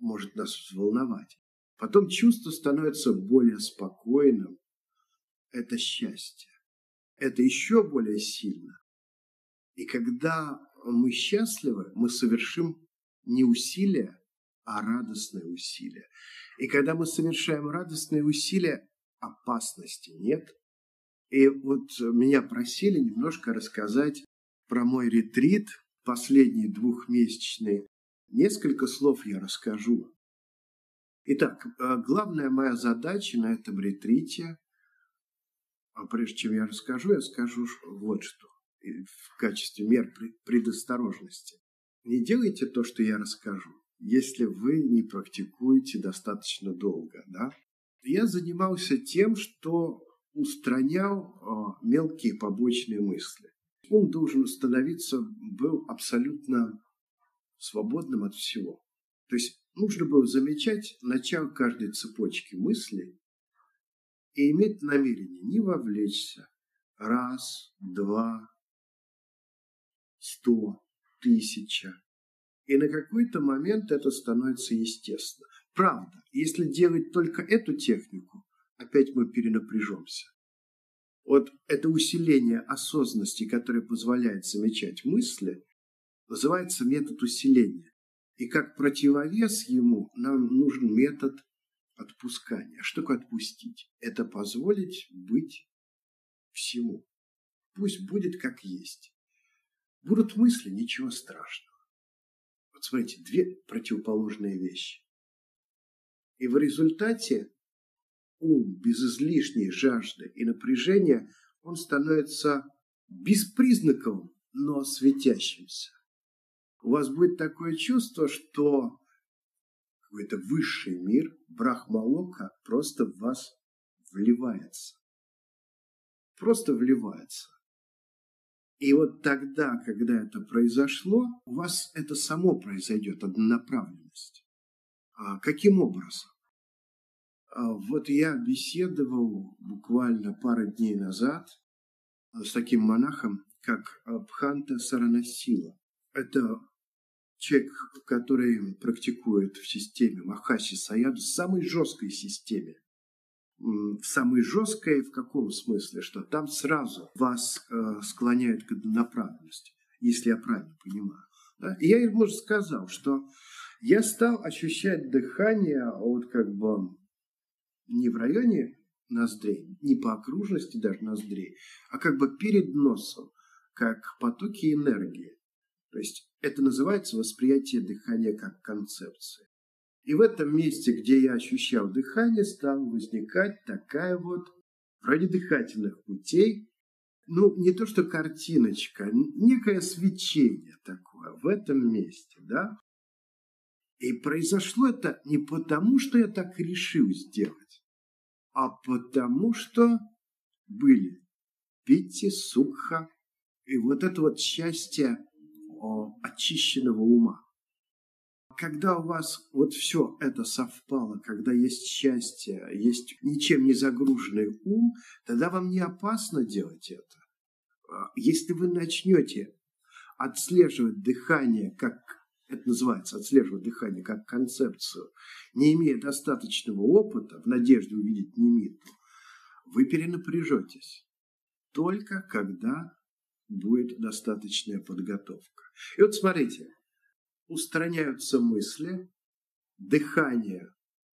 может нас взволновать. Потом чувство становится более спокойным. Это счастье. Это еще более сильно. И когда мы счастливы, мы совершим не усилия, а радостные усилия. И когда мы совершаем радостные усилия, опасности нет. И вот меня просили немножко рассказать про мой ретрит, последний двухмесячный. Несколько слов я расскажу. Итак, э, главная моя задача на этом ретрите, а прежде чем я расскажу, я скажу вот что в качестве мер предосторожности. Не делайте то, что я расскажу, если вы не практикуете достаточно долго. Да? Я занимался тем, что устранял э, мелкие побочные мысли. Ум должен становиться, был абсолютно свободным от всего. То есть нужно было замечать начало каждой цепочки мыслей и иметь намерение не вовлечься. Раз, два, сто, тысяча. И на какой-то момент это становится естественно. Правда, если делать только эту технику, опять мы перенапряжемся. Вот это усиление осознанности, которое позволяет замечать мысли, называется метод усиления. И как противовес ему нам нужен метод отпускания. А что такое отпустить? Это позволить быть всему. Пусть будет как есть. Будут мысли, ничего страшного. Вот смотрите, две противоположные вещи. И в результате ум без излишней жажды и напряжения, он становится беспризнаковым, но светящимся. У вас будет такое чувство, что какой-то высший мир, брахмалока, просто в вас вливается. Просто вливается. И вот тогда, когда это произошло, у вас это само произойдет, однонаправленность. А каким образом? А вот я беседовал буквально пару дней назад с таким монахом, как Бханта Саранасила. Это человек, который практикует в системе Махаси Саяду, в самой жесткой системе в самой жесткой в каком смысле, что там сразу вас э, склоняют к однонаправленности, если я правильно понимаю. Я ему сказал, что я стал ощущать дыхание вот как бы не в районе ноздрей, не по окружности даже ноздрей, а как бы перед носом, как потоки энергии. То есть это называется восприятие дыхания как концепции. И в этом месте, где я ощущал дыхание, стала возникать такая вот, вроде дыхательных путей, ну, не то что картиночка, некое свечение такое в этом месте, да. И произошло это не потому, что я так решил сделать, а потому что были Питти, Сукха и вот это вот счастье очищенного ума когда у вас вот все это совпало, когда есть счастье, есть ничем не загруженный ум, тогда вам не опасно делать это. А, если вы начнете отслеживать дыхание, как это называется, отслеживать дыхание как концепцию, не имея достаточного опыта, в надежде увидеть немиту, вы перенапряжетесь. Только когда будет достаточная подготовка. И вот смотрите, устраняются мысли, дыхание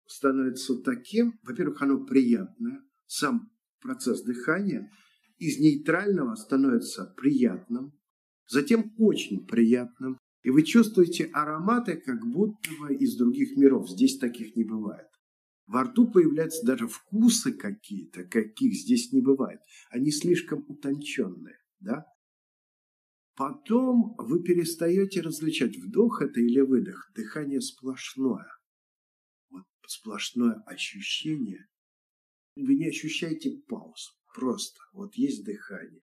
становится таким, во-первых, оно приятное, сам процесс дыхания из нейтрального становится приятным, затем очень приятным, и вы чувствуете ароматы, как будто бы из других миров. Здесь таких не бывает. Во рту появляются даже вкусы какие-то, каких здесь не бывает. Они слишком утонченные. Да? Потом вы перестаете различать, вдох это или выдох. Дыхание сплошное. Вот сплошное ощущение. Вы не ощущаете пауз. Просто вот есть дыхание.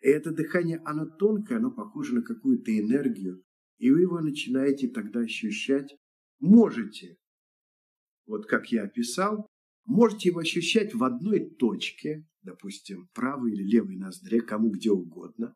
И это дыхание, оно тонкое, оно похоже на какую-то энергию. И вы его начинаете тогда ощущать. Можете, вот как я описал, можете его ощущать в одной точке, допустим, правой или левой ноздре, кому где угодно.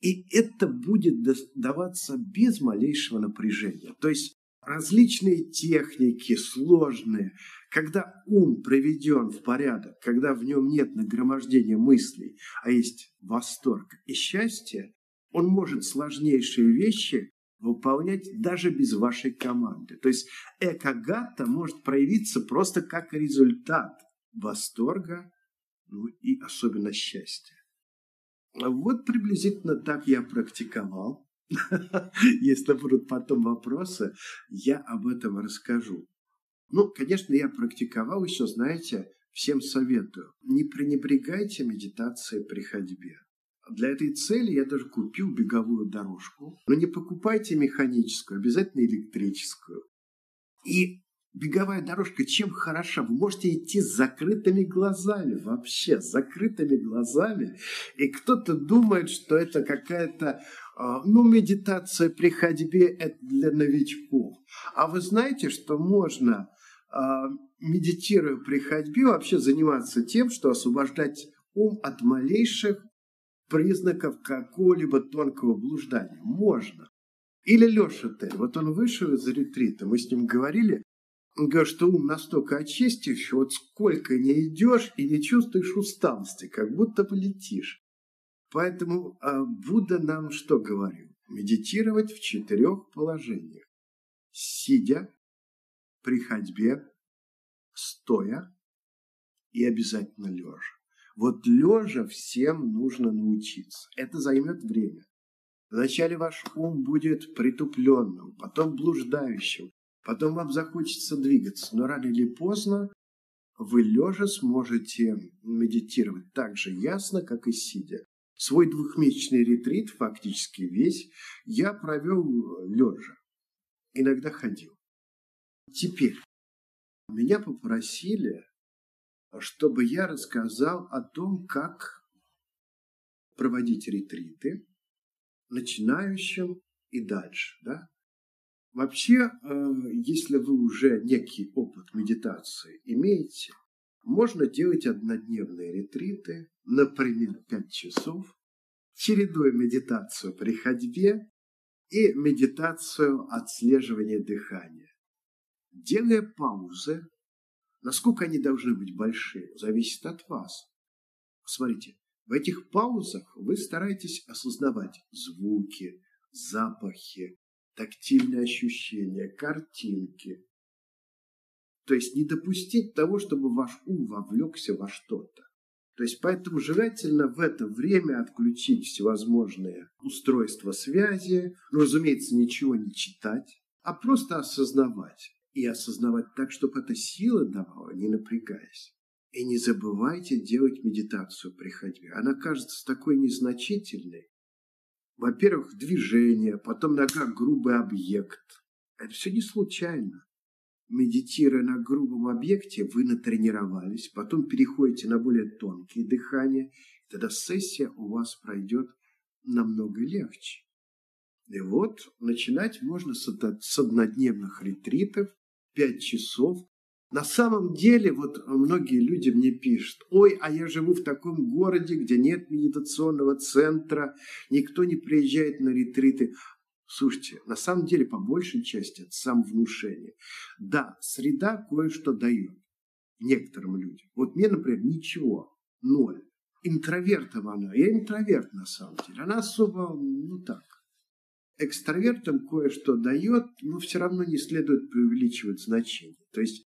И это будет даваться без малейшего напряжения. То есть различные техники, сложные, когда ум приведен в порядок, когда в нем нет нагромождения мыслей, а есть восторг и счастье, он может сложнейшие вещи выполнять даже без вашей команды. То есть экогата может проявиться просто как результат восторга ну и особенно счастья. Вот приблизительно так я практиковал. Если будут потом вопросы, я об этом расскажу. Ну, конечно, я практиковал еще, знаете, всем советую. Не пренебрегайте медитацией при ходьбе. Для этой цели я даже купил беговую дорожку. Но не покупайте механическую, обязательно электрическую. И беговая дорожка чем хороша? Вы можете идти с закрытыми глазами, вообще, с закрытыми глазами. И кто-то думает, что это какая-то, а, ну, медитация при ходьбе – это для новичков. А вы знаете, что можно, а, медитируя при ходьбе, вообще заниматься тем, что освобождать ум от малейших признаков какого-либо тонкого блуждания. Можно. Или Леша Тель, вот он вышел из ретрита, мы с ним говорили, он говорит, что ум настолько очистивший, вот сколько не идешь и не чувствуешь усталости, как будто полетишь. Поэтому а, Будда нам что говорил? Медитировать в четырех положениях. Сидя, при ходьбе, стоя и обязательно лежа. Вот лежа всем нужно научиться. Это займет время. Вначале ваш ум будет притупленным, потом блуждающим, Потом вам захочется двигаться, но рано или поздно вы лежа сможете медитировать так же ясно, как и сидя. Свой двухмесячный ретрит, фактически весь, я провел лежа. Иногда ходил. Теперь меня попросили, чтобы я рассказал о том, как проводить ретриты начинающим и дальше. Да? Вообще, э, если вы уже некий опыт медитации имеете, можно делать однодневные ретриты, например, 5 часов, чередуя медитацию при ходьбе и медитацию отслеживания дыхания. Делая паузы, насколько они должны быть большие, зависит от вас. Смотрите, в этих паузах вы стараетесь осознавать звуки, запахи, тактильные ощущения, картинки. То есть не допустить того, чтобы ваш ум вовлекся во что-то. То есть поэтому желательно в это время отключить всевозможные устройства связи, ну, разумеется, ничего не читать, а просто осознавать. И осознавать так, чтобы эта сила давала, не напрягаясь. И не забывайте делать медитацию при ходьбе. Она кажется такой незначительной, во-первых, движение, потом нога – грубый объект. Это все не случайно. Медитируя на грубом объекте, вы натренировались, потом переходите на более тонкие дыхания, тогда сессия у вас пройдет намного легче. И вот начинать можно с однодневных ретритов, 5 часов, на самом деле, вот многие люди мне пишут, ой, а я живу в таком городе, где нет медитационного центра, никто не приезжает на ретриты. Слушайте, на самом деле, по большей части, это самовнушение. Да, среда кое-что дает некоторым людям. Вот мне, например, ничего, ноль. Интровертом она. Я интроверт, на самом деле. Она особо, ну так. Экстравертам кое-что дает, но все равно не следует преувеличивать значение. То есть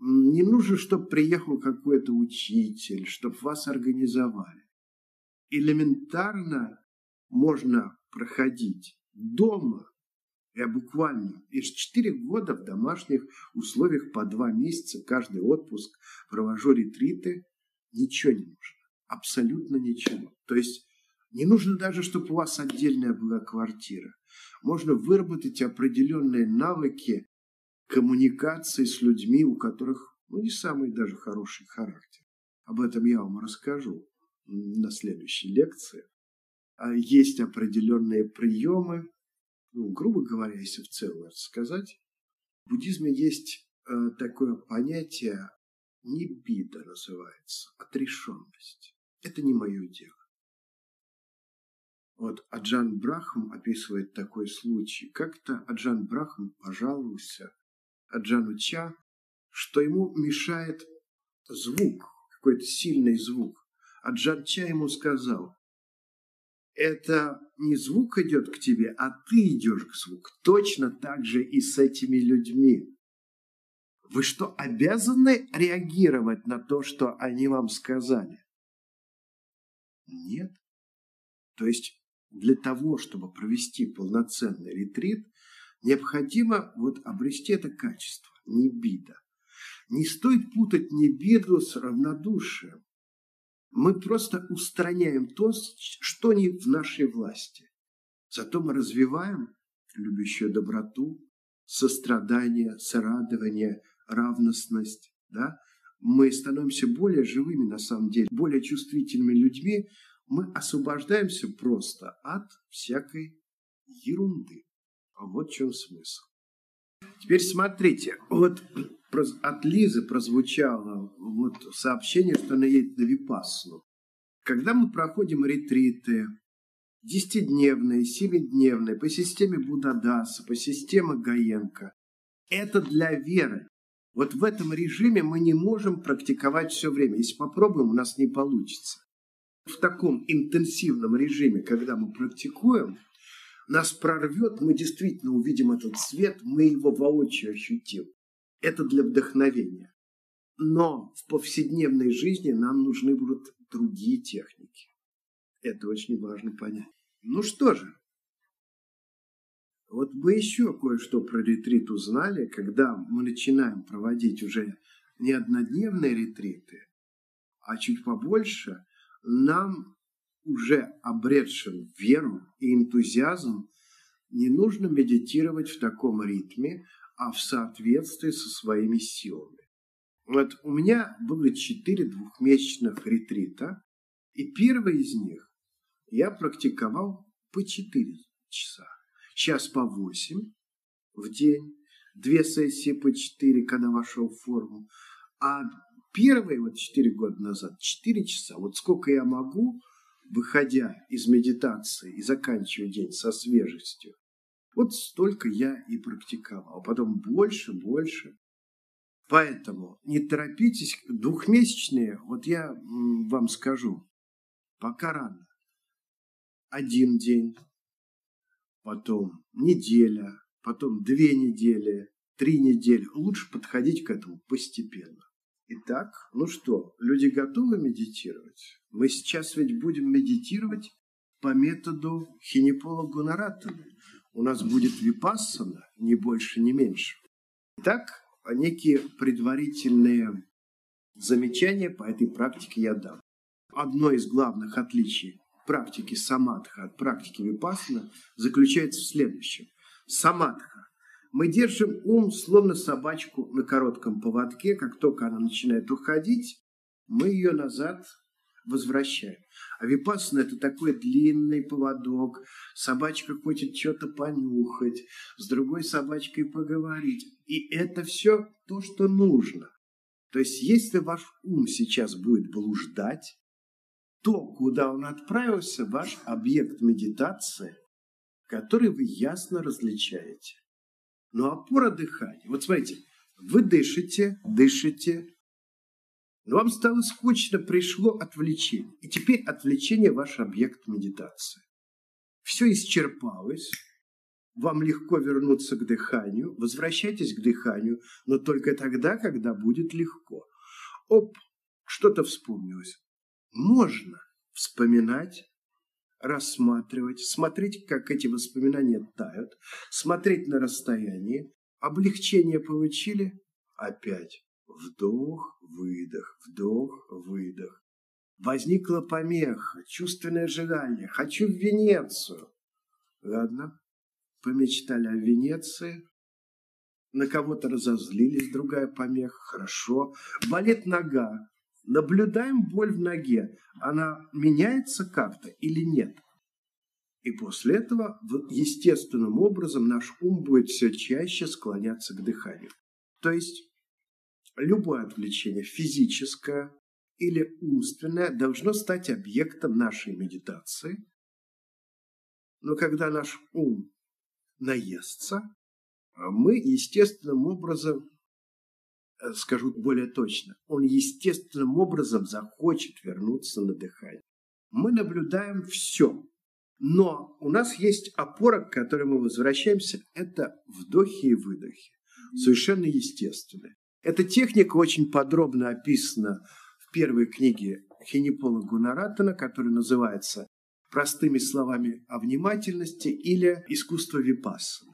не нужно, чтобы приехал какой-то учитель, чтобы вас организовали. Элементарно можно проходить дома. Я буквально из четыре года в домашних условиях по два месяца каждый отпуск провожу ретриты. Ничего не нужно. Абсолютно ничего. То есть не нужно даже, чтобы у вас отдельная была квартира. Можно выработать определенные навыки коммуникации с людьми, у которых ну, не самый даже хороший характер. Об этом я вам расскажу на следующей лекции. А есть определенные приемы, ну, грубо говоря, если в целом сказать, в буддизме есть э, такое понятие не бида называется, отрешенность. Это не мое дело. Вот Аджан Брахам описывает такой случай. Как-то Аджан Брахам пожаловался Аджану Ча, что ему мешает звук, какой-то сильный звук. Аджан Ча ему сказал, это не звук идет к тебе, а ты идешь к звуку. Точно так же и с этими людьми. Вы что, обязаны реагировать на то, что они вам сказали? Нет. То есть для того, чтобы провести полноценный ретрит, необходимо вот обрести это качество, не бида. Не стоит путать не биду с равнодушием. Мы просто устраняем то, что не в нашей власти. Зато мы развиваем любящую доброту, сострадание, сорадование, равностность. Да? Мы становимся более живыми на самом деле, более чувствительными людьми, мы освобождаемся просто от всякой ерунды. А вот в чем смысл. Теперь смотрите, вот от Лизы прозвучало вот сообщение, что она едет на Випассану. Когда мы проходим ретриты, десятидневные, семидневные, по системе Будадаса, по системе Гаенко, это для веры. Вот в этом режиме мы не можем практиковать все время. Если попробуем, у нас не получится в таком интенсивном режиме, когда мы практикуем, нас прорвет, мы действительно увидим этот свет, мы его воочию ощутим. Это для вдохновения. Но в повседневной жизни нам нужны будут другие техники. Это очень важно понять. Ну что же, вот мы еще кое-что про ретрит узнали, когда мы начинаем проводить уже не однодневные ретриты, а чуть побольше, нам, уже обретшим веру и энтузиазм, не нужно медитировать в таком ритме, а в соответствии со своими силами. Вот у меня было четыре двухмесячных ретрита, и первый из них я практиковал по четыре часа. Час по восемь в день, две сессии по четыре, когда вошел в форму. А Первые вот четыре года назад, четыре часа, вот сколько я могу, выходя из медитации и заканчивая день со свежестью, вот столько я и практиковал. А потом больше, больше. Поэтому не торопитесь. Двухмесячные, вот я вам скажу, пока рано. Один день, потом неделя, потом две недели, три недели. Лучше подходить к этому постепенно. Итак, ну что, люди готовы медитировать? Мы сейчас ведь будем медитировать по методу Хинепола Гунаратана. У нас будет випассана, ни больше, ни меньше. Итак, некие предварительные замечания по этой практике я дам. Одно из главных отличий практики самадха от практики випассана заключается в следующем. Самадха мы держим ум, словно собачку на коротком поводке. Как только она начинает уходить, мы ее назад возвращаем. А випассана – это такой длинный поводок. Собачка хочет что-то понюхать, с другой собачкой поговорить. И это все то, что нужно. То есть, если ваш ум сейчас будет блуждать, то, куда он отправился, ваш объект медитации, который вы ясно различаете. Но опора дыхания. Вот смотрите, вы дышите, дышите, но вам стало скучно, пришло отвлечение. И теперь отвлечение – ваш объект медитации. Все исчерпалось, вам легко вернуться к дыханию, возвращайтесь к дыханию, но только тогда, когда будет легко. Оп, что-то вспомнилось. Можно вспоминать рассматривать, смотреть, как эти воспоминания тают, смотреть на расстоянии. Облегчение получили? Опять. Вдох, выдох, вдох, выдох. Возникла помеха, чувственное желание. Хочу в Венецию. Ладно, помечтали о Венеции. На кого-то разозлились, другая помеха. Хорошо. Болит нога. Наблюдаем боль в ноге. Она меняется как-то или нет? И после этого естественным образом наш ум будет все чаще склоняться к дыханию. То есть любое отвлечение, физическое или умственное, должно стать объектом нашей медитации. Но когда наш ум наестся, мы естественным образом, э, скажу более точно, он естественным образом захочет вернуться на дыхание. Мы наблюдаем все, но у нас есть опора, к которой мы возвращаемся, это вдохи и выдохи, совершенно естественные. Эта техника очень подробно описана в первой книге Хенипола Гунаратана, которая называется простыми словами о внимательности или искусство випассаны.